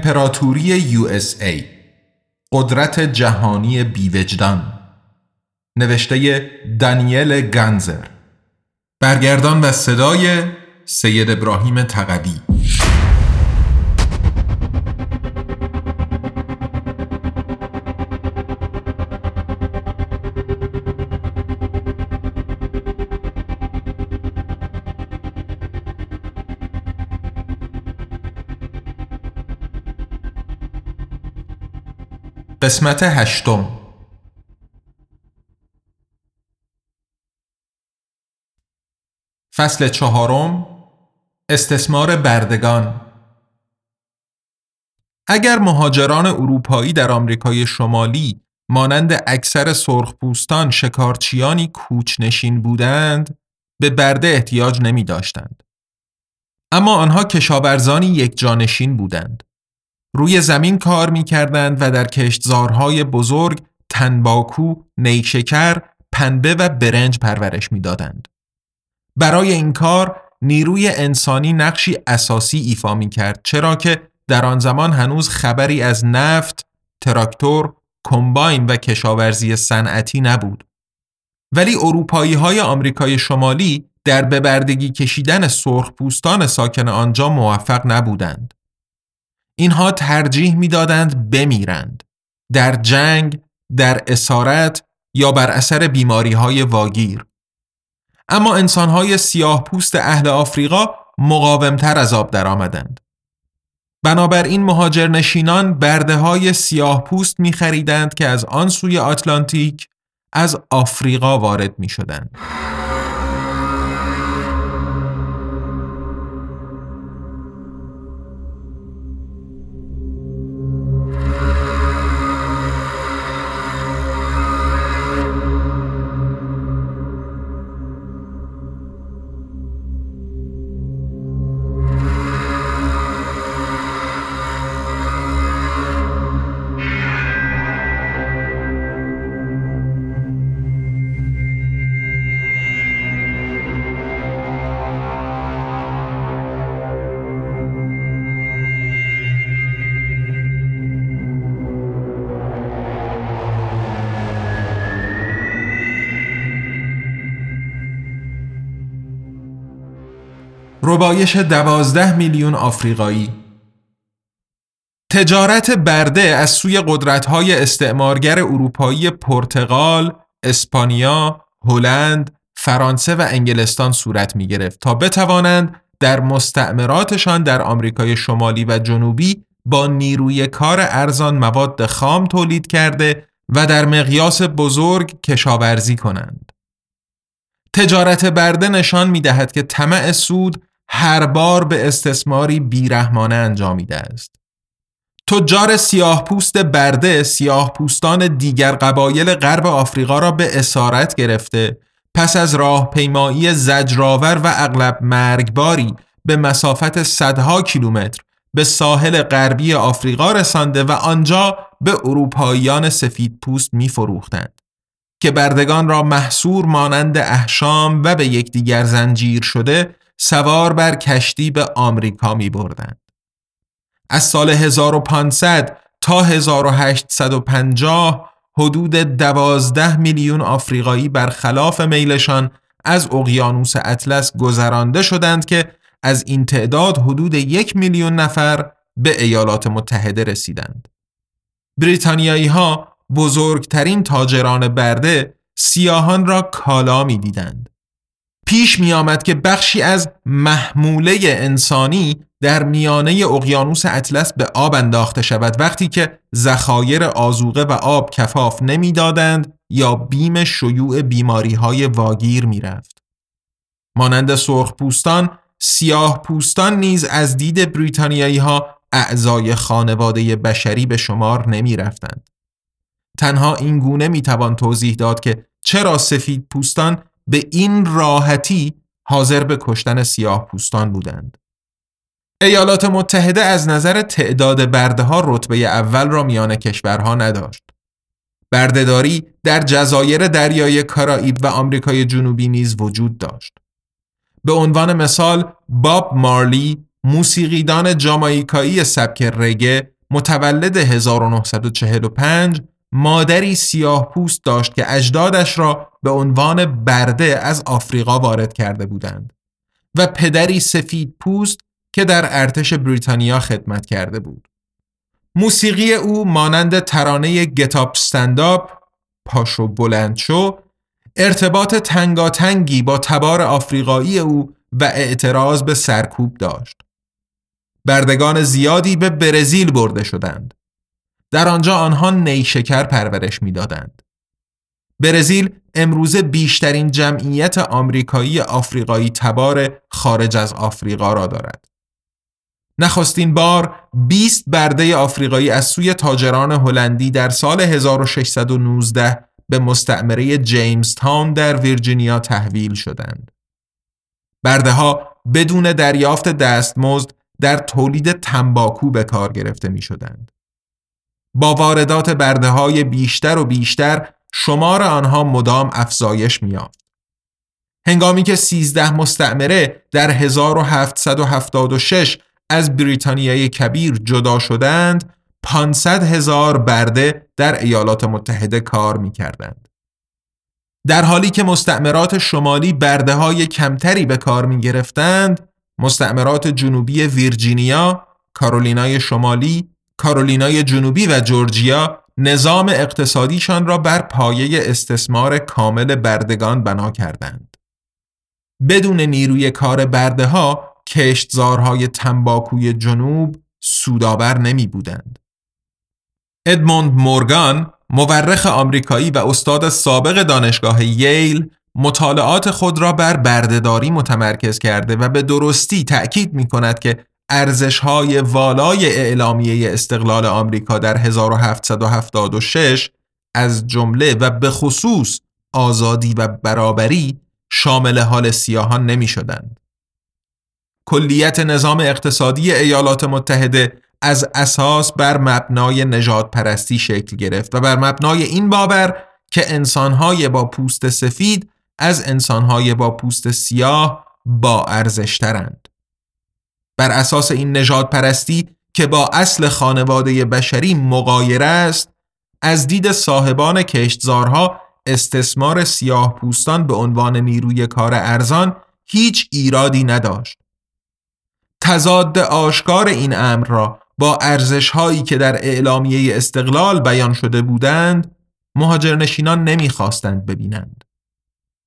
امپراتوری ای. قدرت جهانی بیوجدان. نوشته دانیل گنزر برگردان و صدای سید ابراهیم تقوی. قسمت هشتم فصل چهارم استثمار بردگان اگر مهاجران اروپایی در آمریکای شمالی مانند اکثر سرخپوستان شکارچیانی کوچنشین بودند به برده احتیاج نمی داشتند. اما آنها کشاورزانی یک جانشین بودند. روی زمین کار می کردند و در کشتزارهای بزرگ تنباکو، نیشکر، پنبه و برنج پرورش می دادند. برای این کار نیروی انسانی نقشی اساسی ایفا می کرد چرا که در آن زمان هنوز خبری از نفت، تراکتور، کمباین و کشاورزی صنعتی نبود. ولی اروپایی های آمریکای شمالی در ببردگی کشیدن سرخپوستان ساکن آنجا موفق نبودند. اینها ترجیح می‌دادند بمیرند در جنگ در اسارت یا بر اثر بیماری های واگیر اما انسان های سیاه پوست اهل آفریقا مقاومتر از آب درآمدند. بنابراین مهاجرنشینان برده های سیاه پوست می خریدند که از آن سوی آتلانتیک از آفریقا وارد می شدند. ربایش دوازده میلیون آفریقایی تجارت برده از سوی قدرت‌های استعمارگر اروپایی پرتغال، اسپانیا، هلند، فرانسه و انگلستان صورت می گرفت تا بتوانند در مستعمراتشان در آمریکای شمالی و جنوبی با نیروی کار ارزان مواد خام تولید کرده و در مقیاس بزرگ کشاورزی کنند. تجارت برده نشان می دهد که طمع سود هر بار به استثماری بیرحمانه انجامیده است. تجار سیاه پوست برده سیاه پوستان دیگر قبایل غرب آفریقا را به اسارت گرفته پس از راه پیمایی زجرآور و اغلب مرگباری به مسافت صدها کیلومتر به ساحل غربی آفریقا رسانده و آنجا به اروپاییان سفید پوست می فروختند که بردگان را محصور مانند احشام و به یکدیگر زنجیر شده سوار بر کشتی به آمریکا می بردند. از سال 1500 تا 1850 حدود 12 میلیون آفریقایی برخلاف میلشان از اقیانوس اطلس گذرانده شدند که از این تعداد حدود یک میلیون نفر به ایالات متحده رسیدند. بریتانیایی ها بزرگترین تاجران برده سیاهان را کالا می دیدند. پیش می آمد که بخشی از محموله انسانی در میانه اقیانوس اطلس به آب انداخته شود وقتی که ذخایر آزوقه و آب کفاف نمی‌دادند یا بیم شیوع بیماری های واگیر می رفت. مانند سرخپوستان سیاه پوستان نیز از دید بریتانیایی ها اعضای خانواده بشری به شمار نمی رفتند. تنها این گونه می توان توضیح داد که چرا سفید پوستان به این راحتی حاضر به کشتن سیاه پوستان بودند. ایالات متحده از نظر تعداد برده ها رتبه اول را میان کشورها نداشت. بردهداری در جزایر دریای کارائیب و آمریکای جنوبی نیز وجود داشت. به عنوان مثال باب مارلی موسیقیدان جامایکایی سبک رگه متولد 1945 مادری سیاه پوست داشت که اجدادش را به عنوان برده از آفریقا وارد کرده بودند و پدری سفید پوست که در ارتش بریتانیا خدمت کرده بود. موسیقی او مانند ترانه گتاپ استنداپ پاشو بلندشو ارتباط تنگاتنگی با تبار آفریقایی او و اعتراض به سرکوب داشت. بردگان زیادی به برزیل برده شدند. در آنجا آنها نیشکر پرورش می‌دادند. برزیل امروزه بیشترین جمعیت آمریکایی آفریقایی تبار خارج از آفریقا را دارد. نخستین بار 20 برده آفریقایی از سوی تاجران هلندی در سال 1619 به مستعمره جیمز تاون در ویرجینیا تحویل شدند. برده ها بدون دریافت دستمزد در تولید تنباکو به کار گرفته می شدند. با واردات برده های بیشتر و بیشتر شمار آنها مدام افزایش میافت. هنگامی که 13 مستعمره در 1776 از بریتانیای کبیر جدا شدند 500 هزار برده در ایالات متحده کار می کردند. در حالی که مستعمرات شمالی برده های کمتری به کار می گرفتند مستعمرات جنوبی ویرجینیا، کارولینای شمالی، کارولینای جنوبی و جورجیا نظام اقتصادیشان را بر پایه استثمار کامل بردگان بنا کردند. بدون نیروی کار برده ها کشتزارهای تنباکوی جنوب سودآور نمی بودند. ادموند مورگان مورخ آمریکایی و استاد سابق دانشگاه ییل مطالعات خود را بر بردهداری متمرکز کرده و به درستی تأکید می کند که ارزشهای والای اعلامیه استقلال آمریکا در 1776 از جمله و به خصوص آزادی و برابری شامل حال سیاهان نمی شدند. کلیت نظام اقتصادی ایالات متحده از اساس بر مبنای نجات پرستی شکل گرفت و بر مبنای این باور که انسانهای با پوست سفید از انسانهای با پوست سیاه با ارزشترند. بر اساس این نجات پرستی که با اصل خانواده بشری مقایر است از دید صاحبان کشتزارها استثمار سیاه پوستان به عنوان نیروی کار ارزان هیچ ایرادی نداشت. تضاد آشکار این امر را با ارزش هایی که در اعلامیه استقلال بیان شده بودند مهاجرنشینان نمی‌خواستند ببینند.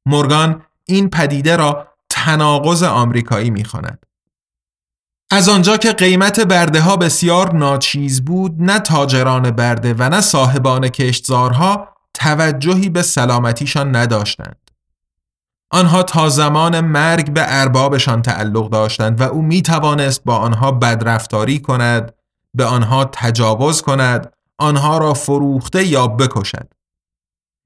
مورگان این پدیده را تناقض آمریکایی می‌خواند. از آنجا که قیمت برده ها بسیار ناچیز بود نه تاجران برده و نه صاحبان کشتزارها توجهی به سلامتیشان نداشتند. آنها تا زمان مرگ به اربابشان تعلق داشتند و او می توانست با آنها بدرفتاری کند، به آنها تجاوز کند، آنها را فروخته یا بکشد.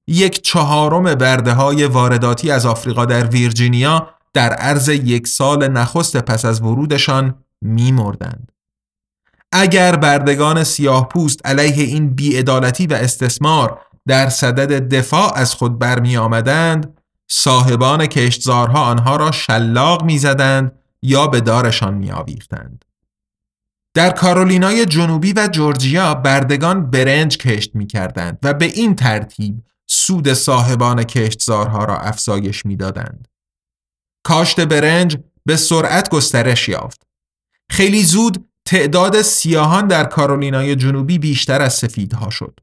یک چهارم برده های وارداتی از آفریقا در ویرجینیا در عرض یک سال نخست پس از ورودشان می مردند. اگر بردگان سیاه پوست علیه این بیعدالتی و استثمار در صدد دفاع از خود برمی آمدند صاحبان کشتزارها آنها را شلاق می‌زدند یا به دارشان میآویختند. در کارولینای جنوبی و جورجیا بردگان برنج کشت می کردند و به این ترتیب سود صاحبان کشتزارها را افزایش می‌دادند. کاشت برنج به سرعت گسترش یافت. خیلی زود تعداد سیاهان در کارولینای جنوبی بیشتر از سفیدها شد.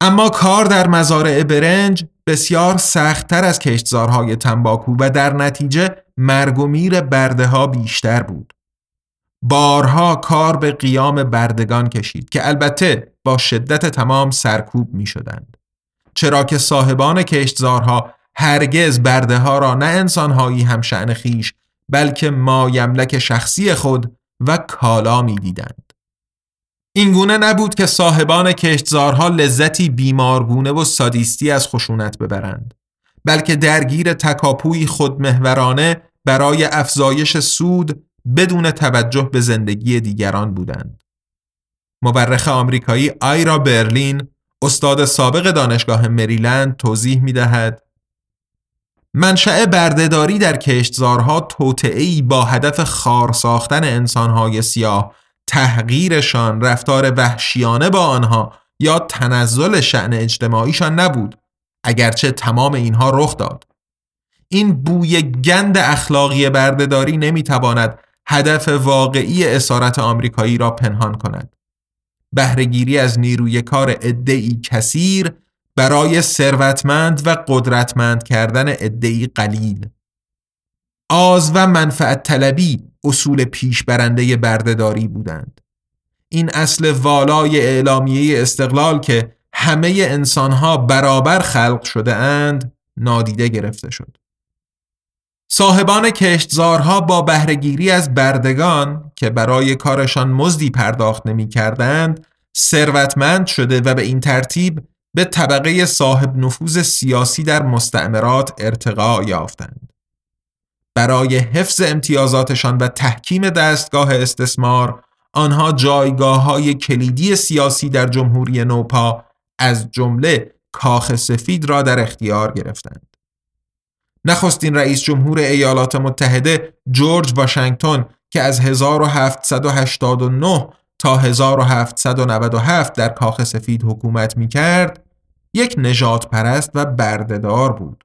اما کار در مزارع برنج بسیار سختتر از کشتزارهای تنباکو و در نتیجه مرگ و میر برده ها بیشتر بود. بارها کار به قیام بردگان کشید که البته با شدت تمام سرکوب می شدند. چرا که صاحبان کشتزارها هرگز برده ها را نه انسانهایی هم شعن خیش بلکه مایملک شخصی خود و کالا می دیدند. اینگونه نبود که صاحبان کشتزارها لذتی بیمارگونه و سادیستی از خشونت ببرند بلکه درگیر تکاپوی خودمهورانه برای افزایش سود بدون توجه به زندگی دیگران بودند. مورخ آمریکایی آیرا برلین استاد سابق دانشگاه مریلند توضیح می دهد منشأ بردهداری در کشتزارها توطعهای با هدف خار ساختن انسانهای سیاه تحقیرشان رفتار وحشیانه با آنها یا تنزل شعن اجتماعیشان نبود اگرچه تمام اینها رخ داد. این بوی گند اخلاقی بردهداری نمی‌تواند هدف واقعی اسارت آمریکایی را پنهان کند. بهرهگیری از نیروی کار عدهای کثیر برای ثروتمند و قدرتمند کردن عدهای قلیل. آز و منفعت طلبی اصول پیشبرنده بردهداری بودند. این اصل والای اعلامیه استقلال که همه انسانها برابر خلق شده اند نادیده گرفته شد. صاحبان کشتزارها با بهرهگیری از بردگان که برای کارشان مزدی پرداخت نمی کردند ثروتمند شده و به این ترتیب به طبقه صاحب نفوذ سیاسی در مستعمرات ارتقا یافتند. برای حفظ امتیازاتشان و تحکیم دستگاه استثمار آنها جایگاه های کلیدی سیاسی در جمهوری نوپا از جمله کاخ سفید را در اختیار گرفتند. نخستین رئیس جمهور ایالات متحده جورج واشنگتن که از 1789 تا 1797 در کاخ سفید حکومت می کرد یک نجات پرست و بردهدار بود.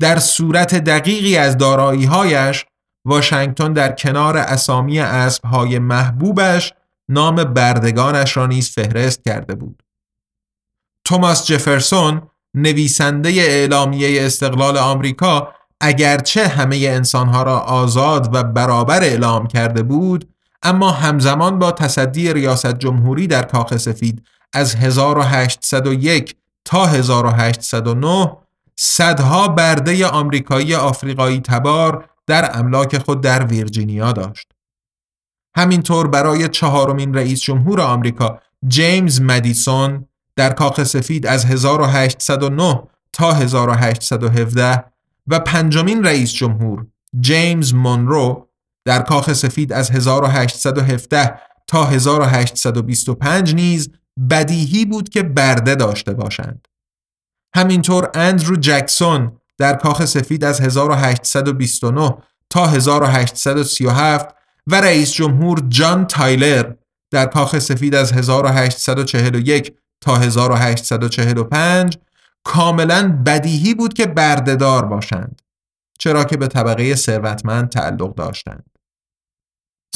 در صورت دقیقی از داراییهایش واشنگتن در کنار اسامی اسبهای محبوبش نام بردگانش را نیز فهرست کرده بود. توماس جفرسون نویسنده اعلامیه استقلال آمریکا اگرچه همه انسانها را آزاد و برابر اعلام کرده بود اما همزمان با تصدی ریاست جمهوری در کاخ سفید از 1801 تا 1809 صدها برده آمریکایی آفریقایی تبار در املاک خود در ویرجینیا داشت. همینطور برای چهارمین رئیس جمهور آمریکا جیمز مدیسون در کاخ سفید از 1809 تا 1817 و پنجمین رئیس جمهور جیمز مونرو در کاخ سفید از 1817 تا 1825 نیز بدیهی بود که برده داشته باشند. همینطور اندرو جکسون در کاخ سفید از 1829 تا 1837 و رئیس جمهور جان تایلر در کاخ سفید از 1841 تا 1845 کاملا بدیهی بود که بردهدار باشند چرا که به طبقه ثروتمند تعلق داشتند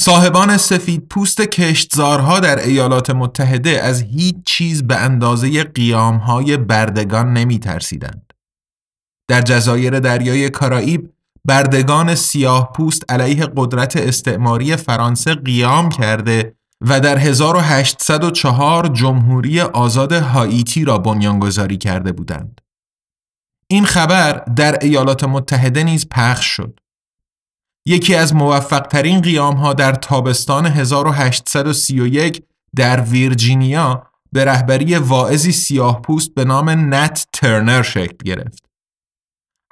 صاحبان سفید پوست کشتزارها در ایالات متحده از هیچ چیز به اندازه قیامهای بردگان نمی ترسیدند. در جزایر دریای کارائیب بردگان سیاه پوست علیه قدرت استعماری فرانسه قیام کرده و در 1804 جمهوری آزاد هاییتی را بنیانگذاری کرده بودند. این خبر در ایالات متحده نیز پخش شد. یکی از موفقترین قیام ها در تابستان 1831 در ویرجینیا به رهبری واعظی سیاه پوست به نام نت ترنر شکل گرفت.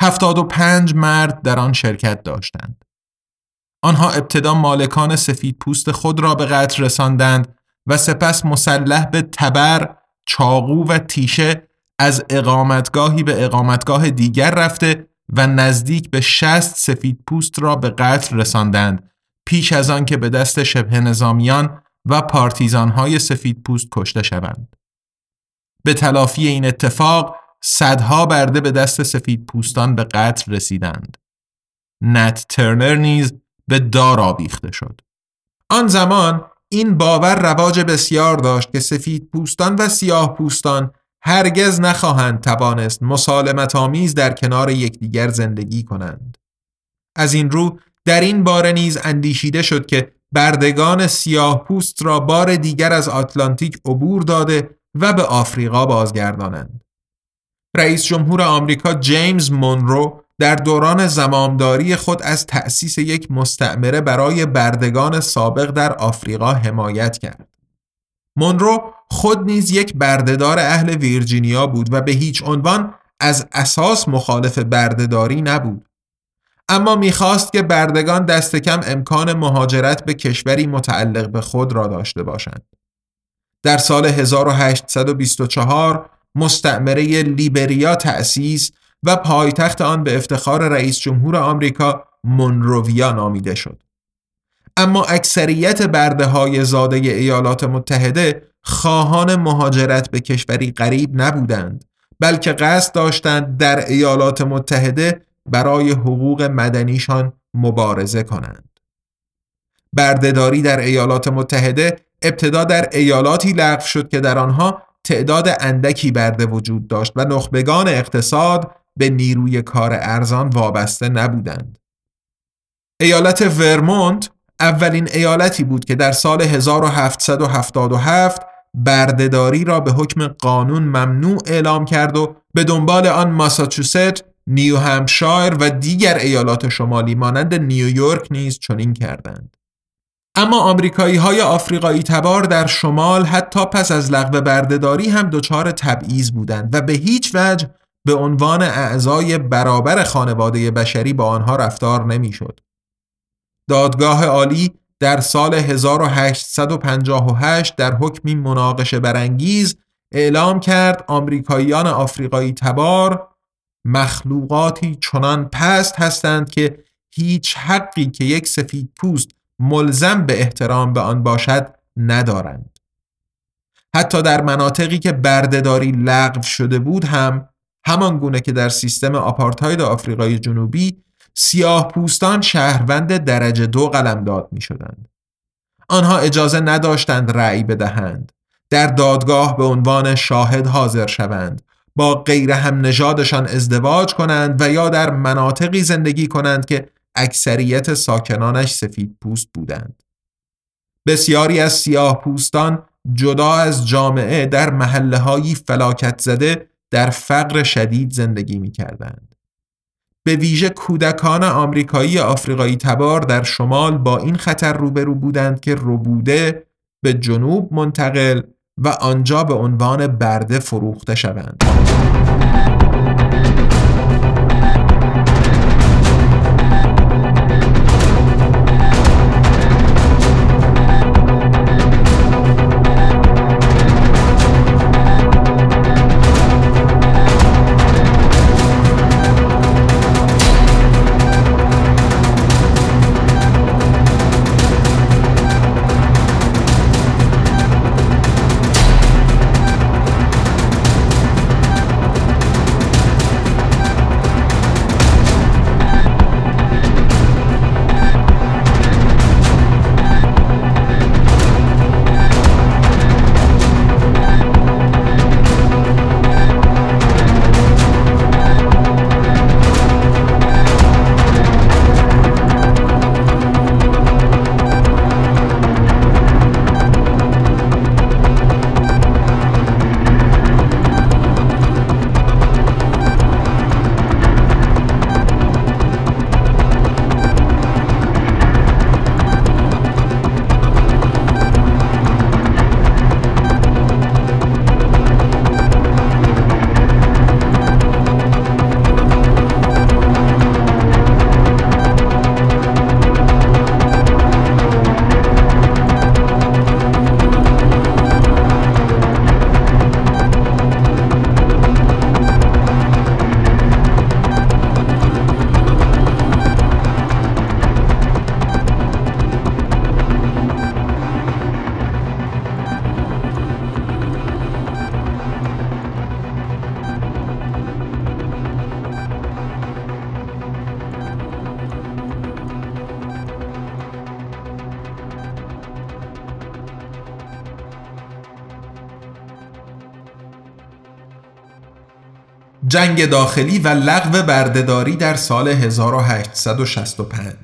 75 مرد در آن شرکت داشتند. آنها ابتدا مالکان سفید پوست خود را به قتل رساندند و سپس مسلح به تبر، چاقو و تیشه از اقامتگاهی به اقامتگاه دیگر رفته و نزدیک به شست سفید پوست را به قتل رساندند پیش از آن که به دست شبه نظامیان و پارتیزانهای سفید پوست کشته شوند. به تلافی این اتفاق صدها برده به دست سفید پوستان به قتل رسیدند. نت ترنر نیز به دار آویخته شد. آن زمان این باور رواج بسیار داشت که سفید پوستان و سیاه پوستان هرگز نخواهند توانست مسالمت آمیز در کنار یکدیگر زندگی کنند. از این رو در این باره نیز اندیشیده شد که بردگان سیاه پوست را بار دیگر از آتلانتیک عبور داده و به آفریقا بازگردانند. رئیس جمهور آمریکا جیمز مونرو در دوران زمامداری خود از تأسیس یک مستعمره برای بردگان سابق در آفریقا حمایت کرد. مونرو خود نیز یک بردهدار اهل ویرجینیا بود و به هیچ عنوان از اساس مخالف بردهداری نبود. اما می‌خواست که بردگان دست کم امکان مهاجرت به کشوری متعلق به خود را داشته باشند. در سال 1824 مستعمره لیبریا تأسیس و پایتخت آن به افتخار رئیس جمهور آمریکا مونروویا نامیده شد. اما اکثریت برده های زاده ایالات متحده خواهان مهاجرت به کشوری غریب نبودند بلکه قصد داشتند در ایالات متحده برای حقوق مدنیشان مبارزه کنند. بردهداری در ایالات متحده ابتدا در ایالاتی لغو شد که در آنها تعداد اندکی برده وجود داشت و نخبگان اقتصاد به نیروی کار ارزان وابسته نبودند. ایالت ورمونت اولین ایالتی بود که در سال 1777 بردهداری را به حکم قانون ممنوع اعلام کرد و به دنبال آن ماساچوست، نیو همشایر و دیگر ایالات شمالی مانند نیویورک نیز چنین کردند. اما آمریکایی های آفریقایی تبار در شمال حتی پس از لغو بردهداری هم دچار تبعیض بودند و به هیچ وجه به عنوان اعضای برابر خانواده بشری با آنها رفتار نمی‌شد. دادگاه عالی در سال 1858 در حکمی مناقشه برانگیز اعلام کرد آمریکاییان آفریقایی تبار مخلوقاتی چنان پست هستند که هیچ حقی که یک سفید پوست ملزم به احترام به آن باشد ندارند. حتی در مناطقی که بردهداری لغو شده بود هم همان گونه که در سیستم آپارتاید آفریقای جنوبی سیاه پوستان شهروند درجه دو قلمداد می شدند. آنها اجازه نداشتند رأی بدهند. در دادگاه به عنوان شاهد حاضر شوند. با غیر هم نژادشان ازدواج کنند و یا در مناطقی زندگی کنند که اکثریت ساکنانش سفید پوست بودند. بسیاری از سیاه پوستان جدا از جامعه در محله هایی فلاکت زده در فقر شدید زندگی می کردند. به ویژه کودکان آمریکایی آفریقایی تبار در شمال با این خطر روبرو بودند که ربوده به جنوب منتقل و آنجا به عنوان برده فروخته شوند. جنگ داخلی و لغو بردهداری در سال 1865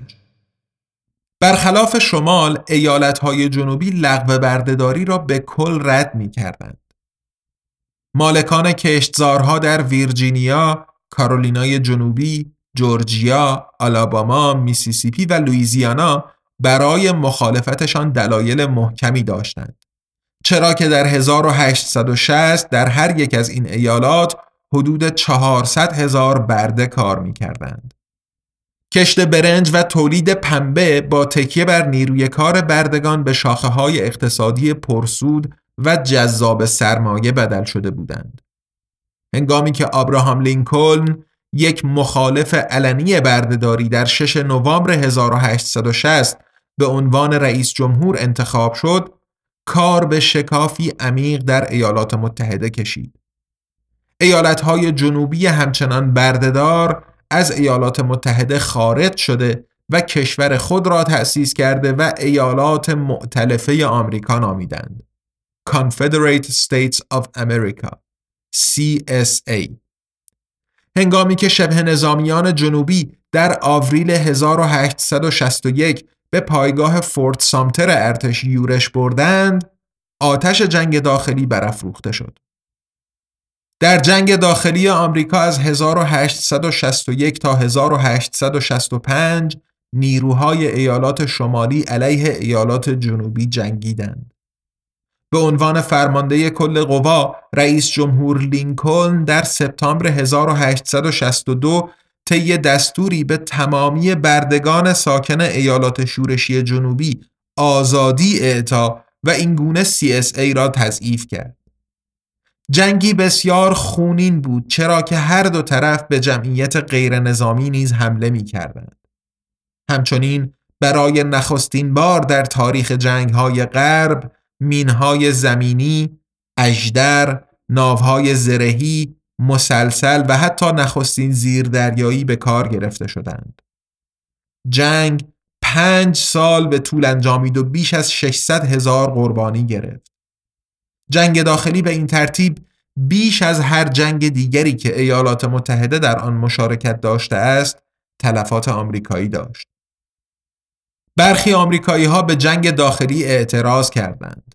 برخلاف شمال ایالتهای جنوبی لغو بردهداری را به کل رد می کردند. مالکان کشتزارها در ویرجینیا، کارولینای جنوبی، جورجیا، آلاباما، میسیسیپی و لویزیانا برای مخالفتشان دلایل محکمی داشتند. چرا که در 1860 در هر یک از این ایالات حدود 400 هزار برده کار می کردند. کشت برنج و تولید پنبه با تکیه بر نیروی کار بردگان به شاخه های اقتصادی پرسود و جذاب سرمایه بدل شده بودند. هنگامی که آبراهام لینکلن یک مخالف علنی بردهداری در 6 نوامبر 1860 به عنوان رئیس جمهور انتخاب شد، کار به شکافی عمیق در ایالات متحده کشید. ایالتهای جنوبی همچنان بردهدار از ایالات متحده خارج شده و کشور خود را تأسیس کرده و ایالات معتلفه آمریکا نامیدند. Confederate States of America CSA هنگامی که شبه نظامیان جنوبی در آوریل 1861 به پایگاه فورت سامتر ارتش یورش بردند آتش جنگ داخلی برافروخته شد. در جنگ داخلی آمریکا از 1861 تا 1865 نیروهای ایالات شمالی علیه ایالات جنوبی جنگیدند. به عنوان فرمانده کل قوا رئیس جمهور لینکلن در سپتامبر 1862 طی دستوری به تمامی بردگان ساکن ایالات شورشی جنوبی آزادی اعطا و اینگونه CSA را تضعیف کرد. جنگی بسیار خونین بود چرا که هر دو طرف به جمعیت غیر نظامی نیز حمله می کردند. همچنین برای نخستین بار در تاریخ جنگ های غرب مینهای زمینی، اجدر، ناوهای زرهی، مسلسل و حتی نخستین زیردریایی به کار گرفته شدند. جنگ پنج سال به طول انجامید و بیش از 600 هزار قربانی گرفت. جنگ داخلی به این ترتیب بیش از هر جنگ دیگری که ایالات متحده در آن مشارکت داشته است تلفات آمریکایی داشت. برخی آمریکایی ها به جنگ داخلی اعتراض کردند.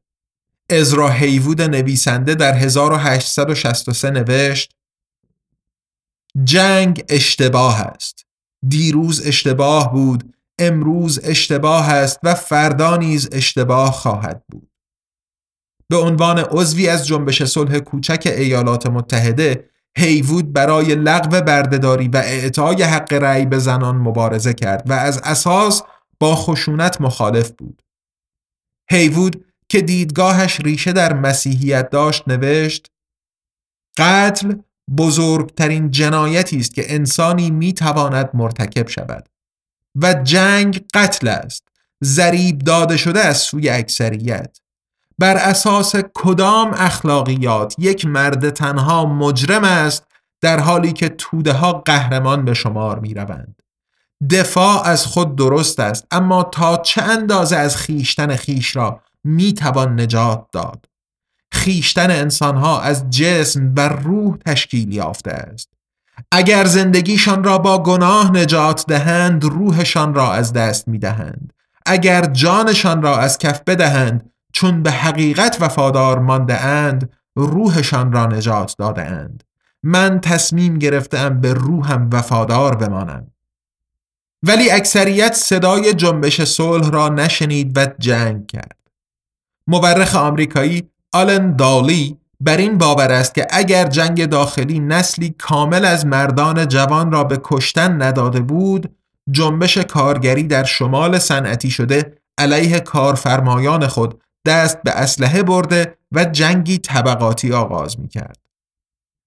ازرا هیوود نویسنده در 1863 نوشت جنگ اشتباه است. دیروز اشتباه بود، امروز اشتباه است و فردا نیز اشتباه خواهد بود. به عنوان عضوی از جنبش صلح کوچک ایالات متحده هیوود برای لغو بردهداری و اعطای حق رأی به زنان مبارزه کرد و از اساس با خشونت مخالف بود. هیوود که دیدگاهش ریشه در مسیحیت داشت نوشت قتل بزرگترین جنایتی است که انسانی می‌تواند مرتکب شود و جنگ قتل است ذریب داده شده از سوی اکثریت بر اساس کدام اخلاقیات یک مرد تنها مجرم است در حالی که توده ها قهرمان به شمار می روند. دفاع از خود درست است اما تا چه اندازه از خیشتن خیش را می توان نجات داد؟ خیشتن انسانها از جسم و روح تشکیل یافته است. اگر زندگیشان را با گناه نجات دهند روحشان را از دست می دهند اگر جانشان را از کف بدهند چون به حقیقت وفادار مانده اند روحشان را نجات داده اند من تصمیم گرفتم به روحم وفادار بمانم. ولی اکثریت صدای جنبش صلح را نشنید و جنگ کرد. مورخ آمریکایی آلن دالی بر این باور است که اگر جنگ داخلی نسلی کامل از مردان جوان را به کشتن نداده بود جنبش کارگری در شمال صنعتی شده علیه کارفرمایان خود دست به اسلحه برده و جنگی طبقاتی آغاز می کرد.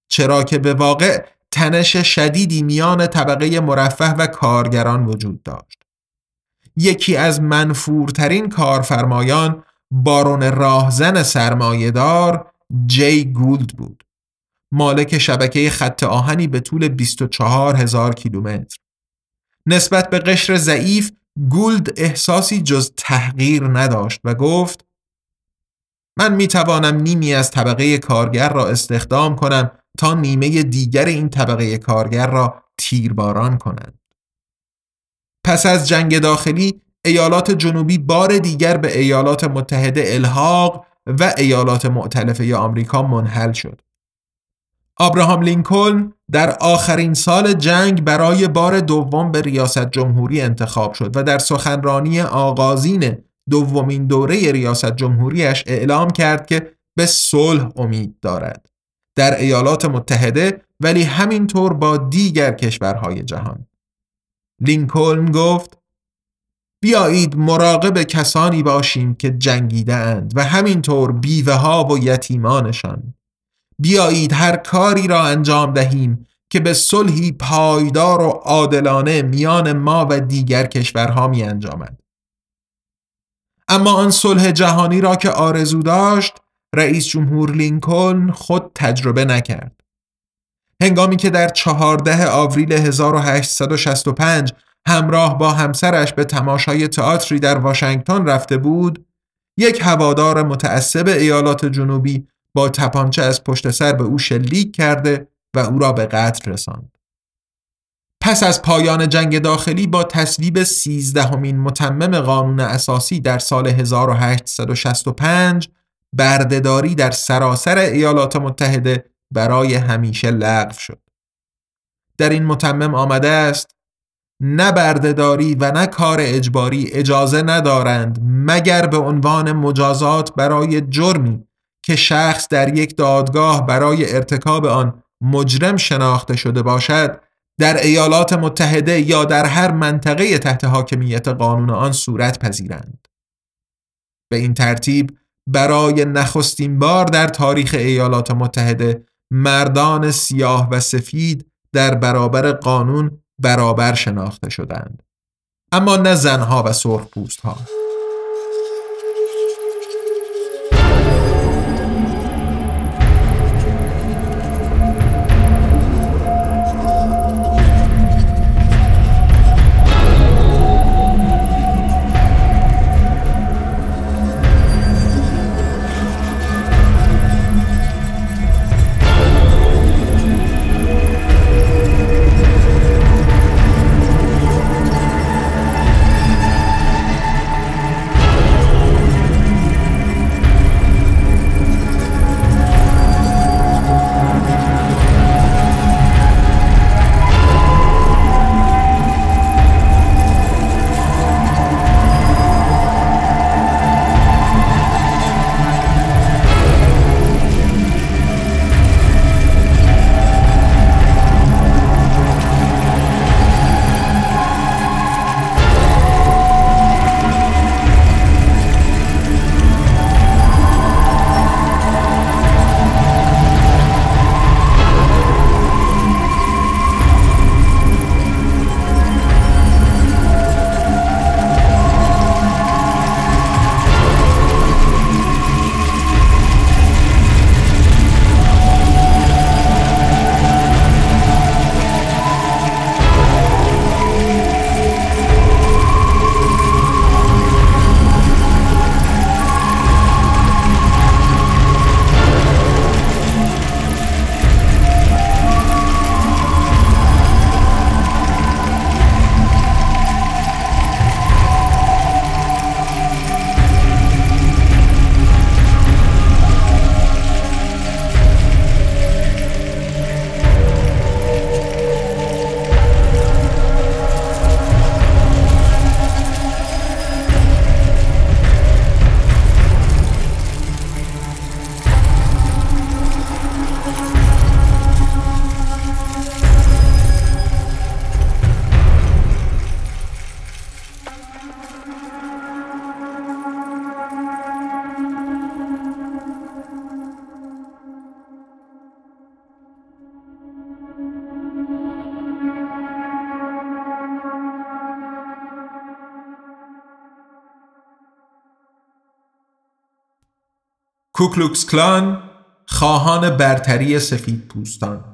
چرا که به واقع تنش شدیدی میان طبقه مرفه و کارگران وجود داشت. یکی از منفورترین کارفرمایان بارون راهزن سرمایهدار جی گولد بود. مالک شبکه خط آهنی به طول 24 هزار کیلومتر. نسبت به قشر ضعیف گولد احساسی جز تحقیر نداشت و گفت من می توانم نیمی از طبقه کارگر را استخدام کنم تا نیمه دیگر این طبقه کارگر را تیرباران کنند. پس از جنگ داخلی ایالات جنوبی بار دیگر به ایالات متحده الحاق و ایالات معتلفه آمریکا منحل شد. آبراهام لینکلن در آخرین سال جنگ برای بار دوم به ریاست جمهوری انتخاب شد و در سخنرانی آغازین دومین دوره ریاست جمهوریش اعلام کرد که به صلح امید دارد. در ایالات متحده ولی همینطور با دیگر کشورهای جهان. لینکلن گفت بیایید مراقب کسانی باشیم که جنگیده اند و همینطور بیوه ها و یتیمانشان. بیایید هر کاری را انجام دهیم که به صلحی پایدار و عادلانه میان ما و دیگر کشورها می انجامد. اما آن صلح جهانی را که آرزو داشت رئیس جمهور لینکلن خود تجربه نکرد. هنگامی که در چهارده آوریل 1865 همراه با همسرش به تماشای تئاتری در واشنگتن رفته بود، یک هوادار متعصب ایالات جنوبی با تپانچه از پشت سر به او شلیک کرده و او را به قتل رساند. پس از پایان جنگ داخلی با تصویب سیزدهمین متمم قانون اساسی در سال 1865 بردهداری در سراسر ایالات متحده برای همیشه لغو شد. در این متمم آمده است نه بردهداری و نه کار اجباری اجازه ندارند مگر به عنوان مجازات برای جرمی که شخص در یک دادگاه برای ارتکاب آن مجرم شناخته شده باشد در ایالات متحده یا در هر منطقه تحت حاکمیت قانون آن صورت پذیرند. به این ترتیب برای نخستین بار در تاریخ ایالات متحده مردان سیاه و سفید در برابر قانون برابر شناخته شدند. اما نه زنها و سرخ کوکلوکس کلان خواهان برتری سفید پوستان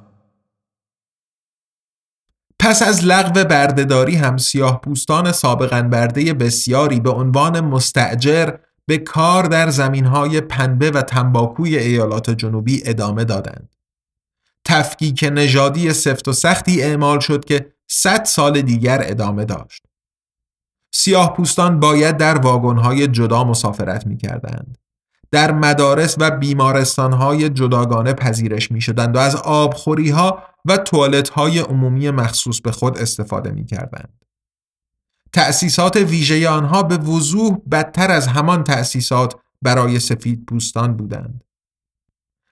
پس از لغو بردهداری هم سیاه پوستان سابقا برده بسیاری به عنوان مستعجر به کار در زمینهای پنبه و تنباکوی ایالات جنوبی ادامه دادند. تفکیک نژادی سفت و سختی اعمال شد که 100 سال دیگر ادامه داشت. سیاه پوستان باید در واگنهای جدا مسافرت می کردند. در مدارس و بیمارستانهای جداگانه پذیرش می شدند و از آبخوری ها و توالت های عمومی مخصوص به خود استفاده می کردند. تأسیسات ویژه آنها به وضوح بدتر از همان تأسیسات برای سفید پوستان بودند.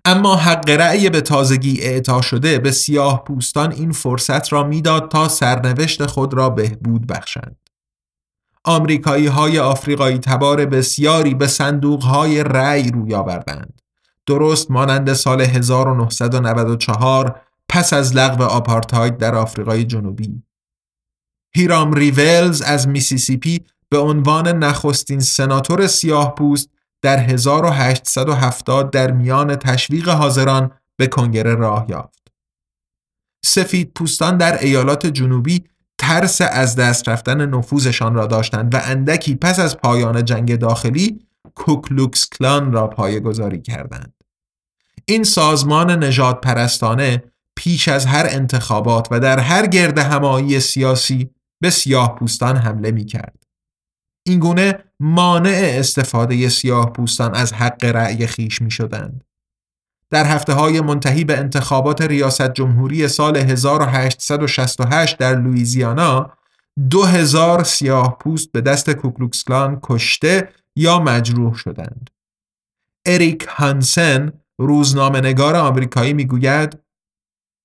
اما حق رأی به تازگی اعطا شده به سیاه پوستان این فرصت را می‌داد تا سرنوشت خود را بهبود بخشند. آمریکایی های آفریقایی تبار بسیاری به صندوق های رأی روی آوردند. درست مانند سال 1994 پس از لغو آپارتاید در آفریقای جنوبی. هیرام ریولز از میسیسیپی به عنوان نخستین سناتور سیاه پوست در 1870 در میان تشویق حاضران به کنگره راه یافت. سفید پوستان در ایالات جنوبی ترس از دست رفتن نفوذشان را داشتند و اندکی پس از پایان جنگ داخلی کوکلوکس کلان را پایگذاری کردند. این سازمان نجات پرستانه پیش از هر انتخابات و در هر گرد همایی سیاسی به سیاه پوستان حمله می کرد. این گونه مانع استفاده سیاه پوستان از حق رأی خیش می شدند. در هفته های منتهی به انتخابات ریاست جمهوری سال 1868 در لویزیانا دو هزار سیاه پوست به دست کوکلوکسکلان کشته یا مجروح شدند. اریک هانسن روزنامه‌نگار آمریکایی می‌گوید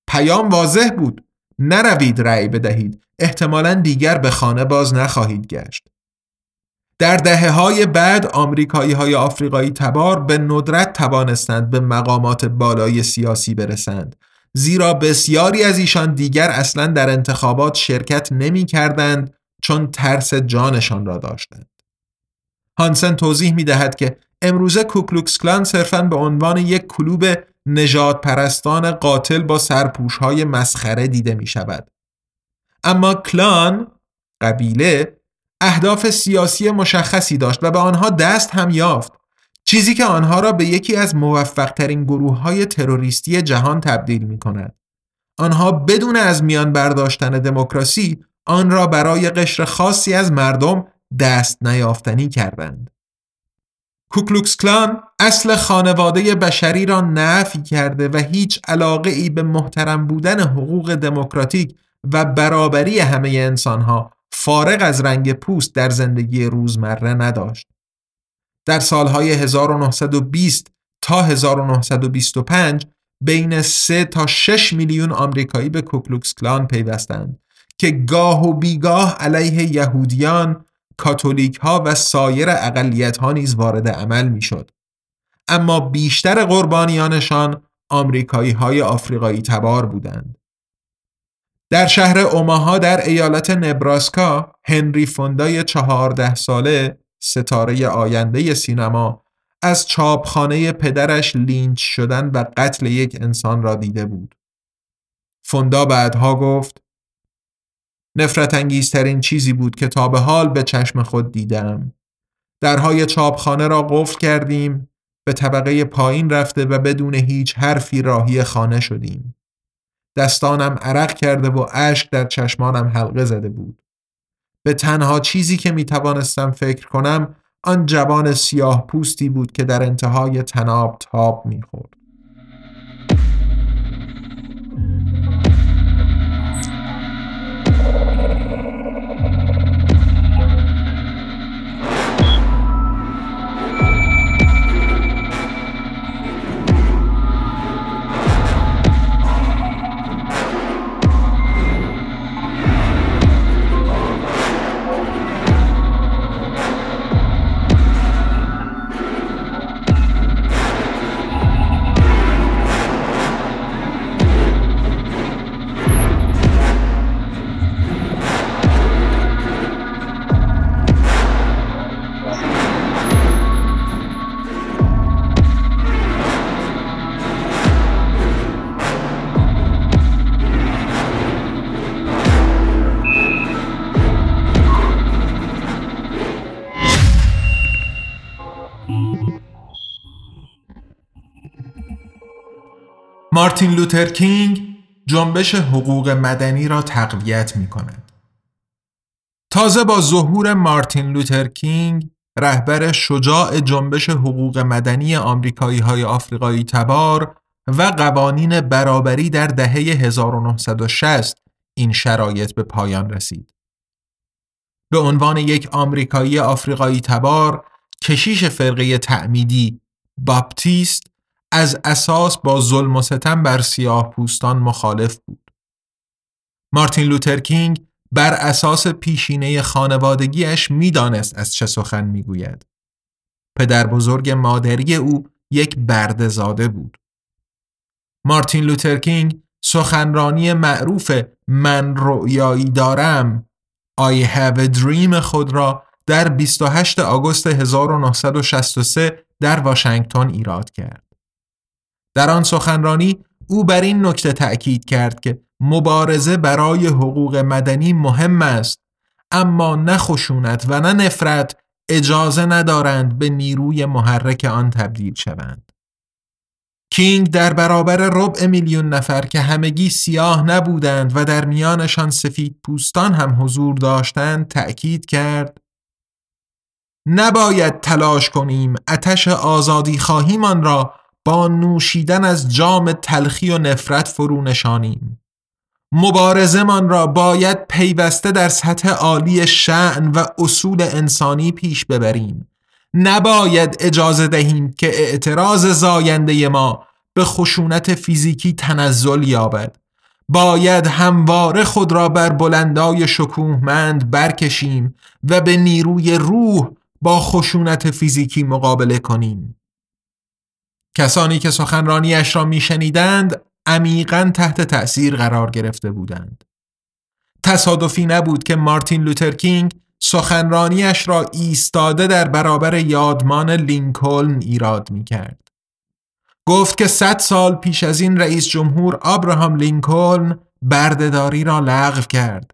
پیام واضح بود نروید رأی بدهید احتمالا دیگر به خانه باز نخواهید گشت در دهه های بعد آمریکایی های آفریقایی تبار به ندرت توانستند به مقامات بالای سیاسی برسند زیرا بسیاری از ایشان دیگر اصلا در انتخابات شرکت نمی کردند چون ترس جانشان را داشتند. هانسن توضیح می دهد که امروزه کوکلوکس کلان صرفا به عنوان یک کلوب نجات پرستان قاتل با سرپوش های مسخره دیده می شود. اما کلان قبیله اهداف سیاسی مشخصی داشت و به آنها دست هم یافت چیزی که آنها را به یکی از موفقترین گروه های تروریستی جهان تبدیل می کند. آنها بدون از میان برداشتن دموکراسی آن را برای قشر خاصی از مردم دست نیافتنی کردند. کوکلوکس کلان اصل خانواده بشری را نفی کرده و هیچ علاقه ای به محترم بودن حقوق دموکراتیک و برابری همه انسانها فارغ از رنگ پوست در زندگی روزمره نداشت. در سالهای 1920 تا 1925 بین 3 تا 6 میلیون آمریکایی به کوکلوکس کلان پیوستند که گاه و بیگاه علیه یهودیان، کاتولیک ها و سایر اقلیت ها نیز وارد عمل می شد. اما بیشتر قربانیانشان آمریکایی های آفریقایی تبار بودند. در شهر اوماها در ایالت نبراسکا هنری فوندای چهارده ساله ستاره آینده سینما از چاپخانه پدرش لینچ شدن و قتل یک انسان را دیده بود. فوندا بعدها گفت نفرت انگیزترین چیزی بود که تا به حال به چشم خود دیدم. درهای چاپخانه را قفل کردیم به طبقه پایین رفته و بدون هیچ حرفی راهی خانه شدیم. دستانم عرق کرده و اشک در چشمانم حلقه زده بود. به تنها چیزی که می توانستم فکر کنم آن جوان سیاه پوستی بود که در انتهای تناب تاب می خورد. مارتین لوتر کینگ جنبش حقوق مدنی را تقویت می کند. تازه با ظهور مارتین لوتر کینگ رهبر شجاع جنبش حقوق مدنی آمریکایی های آفریقایی تبار و قوانین برابری در دهه 1960 این شرایط به پایان رسید. به عنوان یک آمریکایی آفریقایی تبار کشیش فرقه تعمیدی باپتیست از اساس با ظلم و ستم بر سیاه پوستان مخالف بود. مارتین لوتر کینگ بر اساس پیشینه خانوادگیش می‌دانست از چه سخن می‌گوید. پدر بزرگ مادری او یک بردزاده بود. مارتین لوتر کینگ سخنرانی معروف من رؤیایی دارم I have a dream خود را در 28 آگوست 1963 در واشنگتن ایراد کرد. در آن سخنرانی او بر این نکته تأکید کرد که مبارزه برای حقوق مدنی مهم است اما نه خشونت و نه نفرت اجازه ندارند به نیروی محرک آن تبدیل شوند. کینگ در برابر ربع میلیون نفر که همگی سیاه نبودند و در میانشان سفید پوستان هم حضور داشتند تأکید کرد نباید تلاش کنیم اتش آزادی خواهیمان را با نوشیدن از جام تلخی و نفرت فرو نشانیم. مبارزمان را باید پیوسته در سطح عالی شعن و اصول انسانی پیش ببریم. نباید اجازه دهیم که اعتراض زاینده ما به خشونت فیزیکی تنزل یابد. باید همواره خود را بر بلندای شکوهمند برکشیم و به نیروی روح با خشونت فیزیکی مقابله کنیم. کسانی که سخنرانیش را میشنیدند عمیقا تحت تأثیر قرار گرفته بودند. تصادفی نبود که مارتین لوتر کینگ سخنرانیش را ایستاده در برابر یادمان لینکلن ایراد می کرد. گفت که صد سال پیش از این رئیس جمهور آبراهام لینکلن بردهداری را لغو کرد.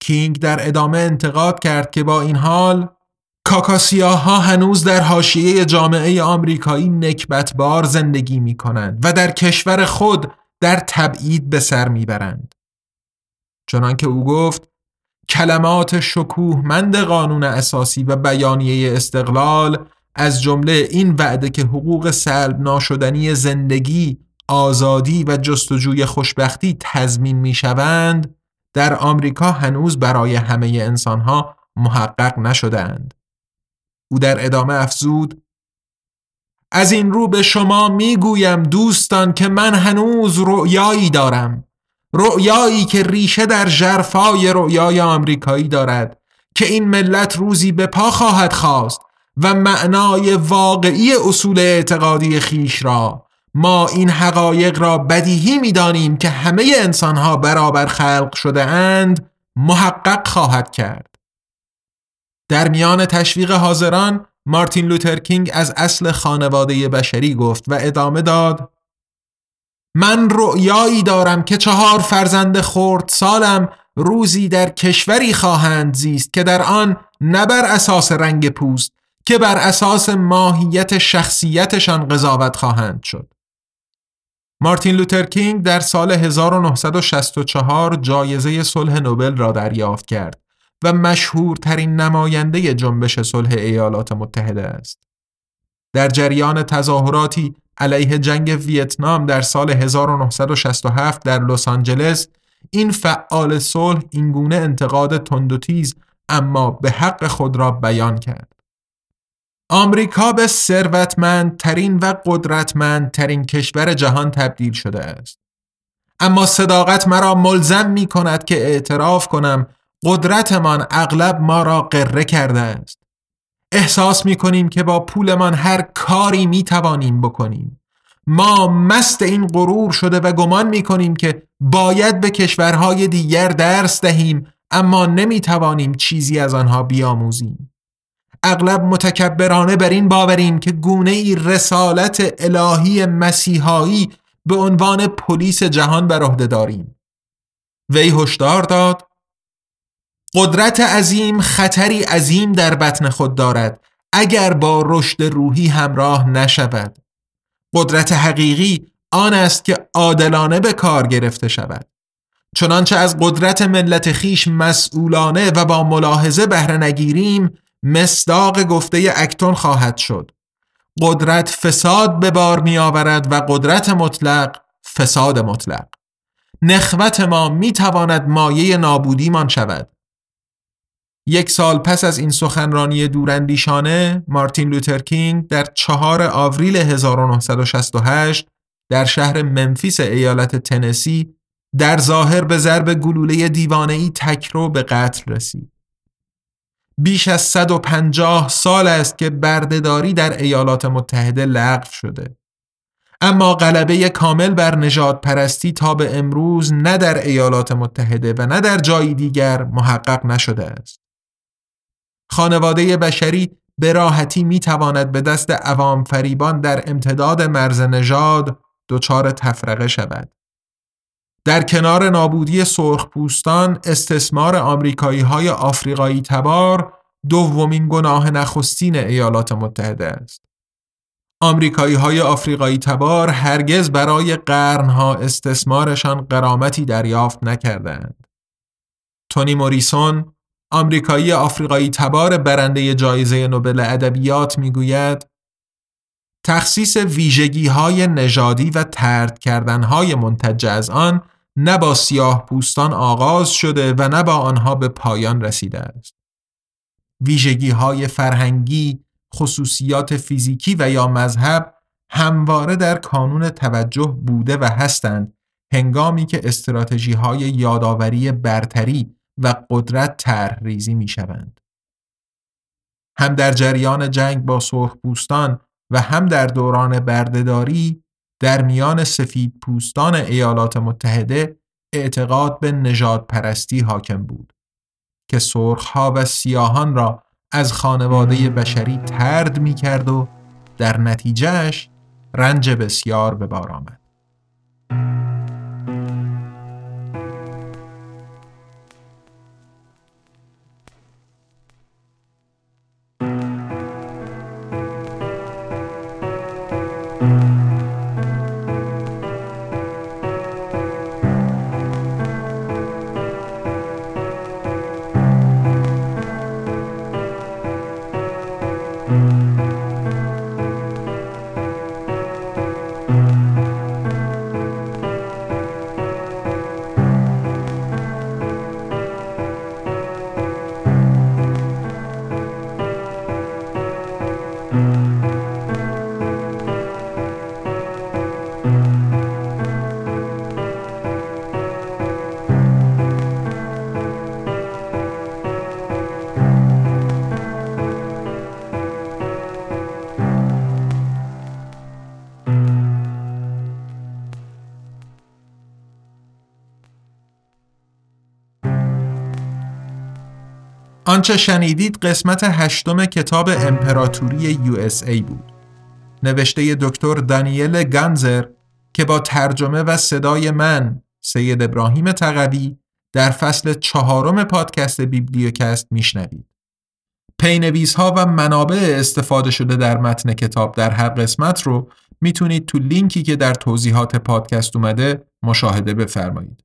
کینگ در ادامه انتقاد کرد که با این حال کاکاسیاها هنوز در حاشیه جامعه آمریکایی نکبتبار زندگی می کنند و در کشور خود در تبعید به سر می‌برند. چنانکه او گفت کلمات شکوهمند قانون اساسی و بیانیه استقلال از جمله این وعده که حقوق سلب ناشدنی زندگی، آزادی و جستجوی خوشبختی تضمین می شوند در آمریکا هنوز برای همه انسانها محقق نشدهاند. او در ادامه افزود از این رو به شما می‌گویم دوستان که من هنوز رؤیایی دارم رؤیایی که ریشه در جرفای رؤیای آمریکایی دارد که این ملت روزی به پا خواهد خواست و معنای واقعی اصول اعتقادی خیش را. ما این حقایق را بدیهی می‌دانیم که همه انسانها برابر خلق شده اند محقق خواهد کرد. در میان تشویق حاضران مارتین لوتر کینگ از اصل خانواده بشری گفت و ادامه داد من رؤیایی دارم که چهار فرزند خورد سالم روزی در کشوری خواهند زیست که در آن نه بر اساس رنگ پوست که بر اساس ماهیت شخصیتشان قضاوت خواهند شد. مارتین لوتر کینگ در سال 1964 جایزه صلح نوبل را دریافت کرد و مشهورترین نماینده جنبش صلح ایالات متحده است. در جریان تظاهراتی علیه جنگ ویتنام در سال 1967 در لس آنجلس این فعال صلح اینگونه انتقاد تند و تیز اما به حق خود را بیان کرد. آمریکا به ثروتمندترین و قدرتمندترین کشور جهان تبدیل شده است. اما صداقت مرا ملزم می کند که اعتراف کنم قدرتمان اغلب ما را قره کرده است. احساس می کنیم که با پولمان هر کاری می توانیم بکنیم. ما مست این غرور شده و گمان می کنیم که باید به کشورهای دیگر درس دهیم اما نمی توانیم چیزی از آنها بیاموزیم. اغلب متکبرانه بر این باوریم که گونه ای رسالت الهی مسیحایی به عنوان پلیس جهان بر عهده داریم. وی هشدار داد قدرت عظیم خطری عظیم در بطن خود دارد اگر با رشد روحی همراه نشود. قدرت حقیقی آن است که عادلانه به کار گرفته شود. چنانچه از قدرت ملت خیش مسئولانه و با ملاحظه بهره نگیریم مصداق گفته اکتون خواهد شد. قدرت فساد به بار می آورد و قدرت مطلق فساد مطلق. نخوت ما می تواند مایه نابودیمان شود. یک سال پس از این سخنرانی دوراندیشانه مارتین لوتر کینگ در چهار آوریل 1968 در شهر منفیس ایالت تنسی در ظاهر به ضرب گلوله دیوانه‌ای تکرو به قتل رسید. بیش از 150 سال است که بردهداری در ایالات متحده لغو شده. اما غلبه کامل بر نجات پرستی تا به امروز نه در ایالات متحده و نه در جایی دیگر محقق نشده است. خانواده بشری به راحتی می تواند به دست عوام فریبان در امتداد مرز نژاد دچار تفرقه شود. در کنار نابودی سرخپوستان استثمار آمریکایی های آفریقایی تبار دومین گناه نخستین ایالات متحده است. آمریکایی های آفریقایی تبار هرگز برای قرنها استثمارشان قرامتی دریافت نکردند. تونی موریسون آمریکایی آفریقایی تبار برنده جایزه نوبل ادبیات می‌گوید تخصیص ویژگی های نژادی و ترد کردن های منتج از آن نه با سیاه پوستان آغاز شده و نه با آنها به پایان رسیده است. ویژگی های فرهنگی، خصوصیات فیزیکی و یا مذهب همواره در کانون توجه بوده و هستند هنگامی که استراتژی های یادآوری برتری و قدرت طرح ریزی می شوند. هم در جریان جنگ با سرخپوستان و هم در دوران بردهداری در میان سفید پوستان ایالات متحده اعتقاد به نجات پرستی حاکم بود که سرخها و سیاهان را از خانواده بشری ترد می کرد و در نتیجهش رنج بسیار به بار آمد. آنچه شنیدید قسمت هشتم کتاب امپراتوری USA بود. نوشته دکتر دانیل گانسر که با ترجمه و صدای من سید ابراهیم تقوی در فصل چهارم پادکست بیبلیوکست میشنوید. پی‌نویس ها و منابع استفاده شده در متن کتاب در هر قسمت رو می‌تونید تو لینکی که در توضیحات پادکست اومده مشاهده بفرمایید.